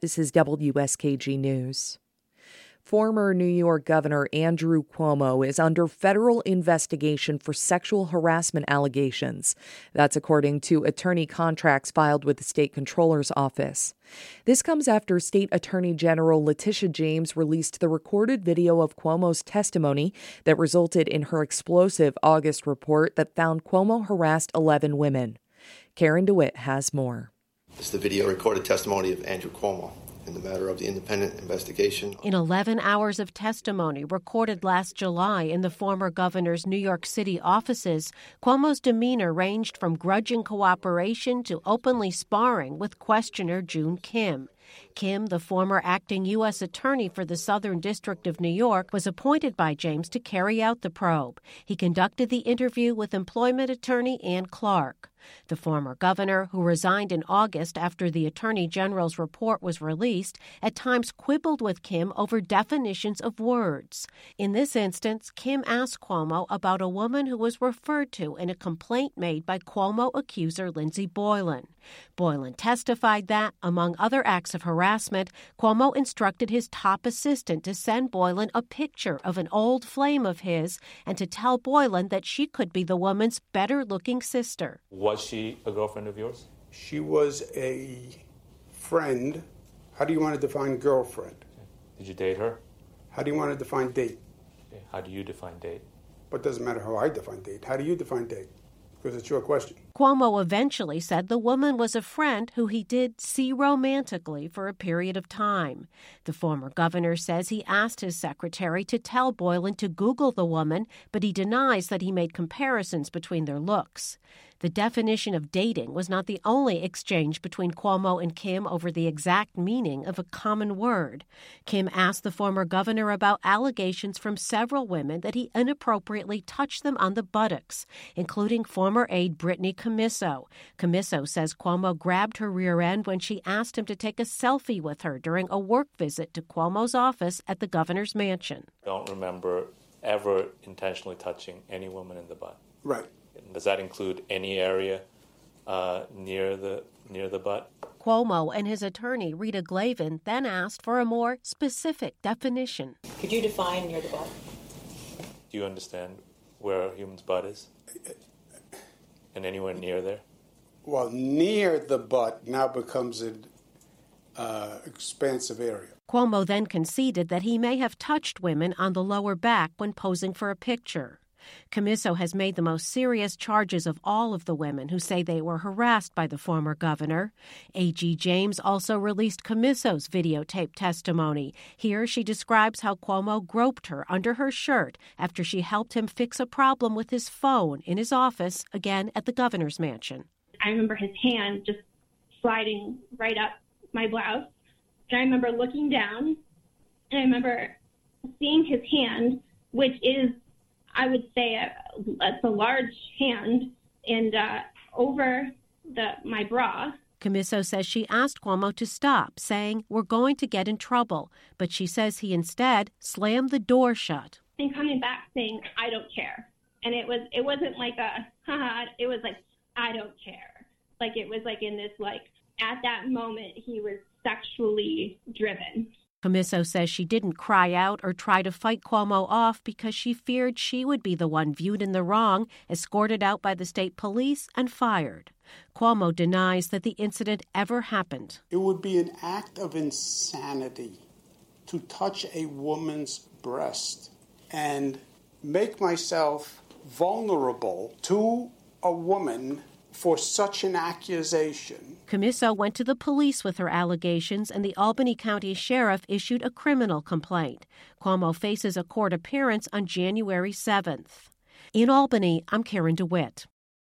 This is WSKG News. Former New York Governor Andrew Cuomo is under federal investigation for sexual harassment allegations. That's according to attorney contracts filed with the state controller's office. This comes after State Attorney General Letitia James released the recorded video of Cuomo's testimony that resulted in her explosive August report that found Cuomo harassed 11 women. Karen DeWitt has more. Is the video recorded testimony of Andrew Cuomo in the matter of the independent investigation. In 11 hours of testimony recorded last July in the former governor's New York City offices, Cuomo's demeanor ranged from grudging cooperation to openly sparring with questioner Joon Kim. Kim, the former acting U.S. Attorney for the Southern District of New York, was appointed by James to carry out the probe. He conducted the interview with employment attorney Anne Clark. The former governor, who resigned in August after the Attorney General's report was released, at times quibbled with Kim over definitions of words. In this instance, Kim asked Cuomo about a woman who was referred to in a complaint made by Cuomo accuser Lindsey Boylan. Boylan testified that, among other acts of harassment, Cuomo instructed his top assistant to send Boylan a picture of an old flame of his and to tell Boylan that she could be the woman's better looking sister. Was she a girlfriend of yours? She was a friend. How do you want to define girlfriend? Did you date her? How do you want to define date? How do you define date? But it doesn't matter how I define date. How do you define date? Because it's your question. Cuomo eventually said the woman was a friend who he did see romantically for a period of time. The former governor says he asked his secretary to tell Boylan to Google the woman, but he denies that he made comparisons between their looks. The definition of dating was not the only exchange between Cuomo and Kim over the exact meaning of a common word. Kim asked the former governor about allegations from several women that he inappropriately touched them on the buttocks, including former aide Brittany Commisso. Camiso says Cuomo grabbed her rear end when she asked him to take a selfie with her during a work visit to Cuomo's office at the governor's mansion. Don't remember ever intentionally touching any woman in the butt. Right. Does that include any area uh, near the near the butt? Cuomo and his attorney Rita Glavin then asked for a more specific definition. Could you define near the butt? Do you understand where a human's butt is? And anywhere near there? Well, near the butt now becomes an uh, expansive area. Cuomo then conceded that he may have touched women on the lower back when posing for a picture. Commisso has made the most serious charges of all of the women who say they were harassed by the former governor. A.G. James also released Commisso's videotape testimony. Here she describes how Cuomo groped her under her shirt after she helped him fix a problem with his phone in his office, again at the governor's mansion. I remember his hand just sliding right up my blouse. And I remember looking down, and I remember seeing his hand, which is I would say it's a large hand and uh, over the my bra. Commisso says she asked Cuomo to stop, saying, We're going to get in trouble. But she says he instead slammed the door shut. And coming back saying, I don't care. And it was it wasn't like a haha, it was like, I don't care. Like it was like in this like at that moment he was sexually driven. Commisso says she didn't cry out or try to fight Cuomo off because she feared she would be the one viewed in the wrong, escorted out by the state police, and fired. Cuomo denies that the incident ever happened. It would be an act of insanity to touch a woman's breast and make myself vulnerable to a woman for such an accusation. Commisso went to the police with her allegations, and the Albany County Sheriff issued a criminal complaint. Cuomo faces a court appearance on January 7th. In Albany, I'm Karen DeWitt.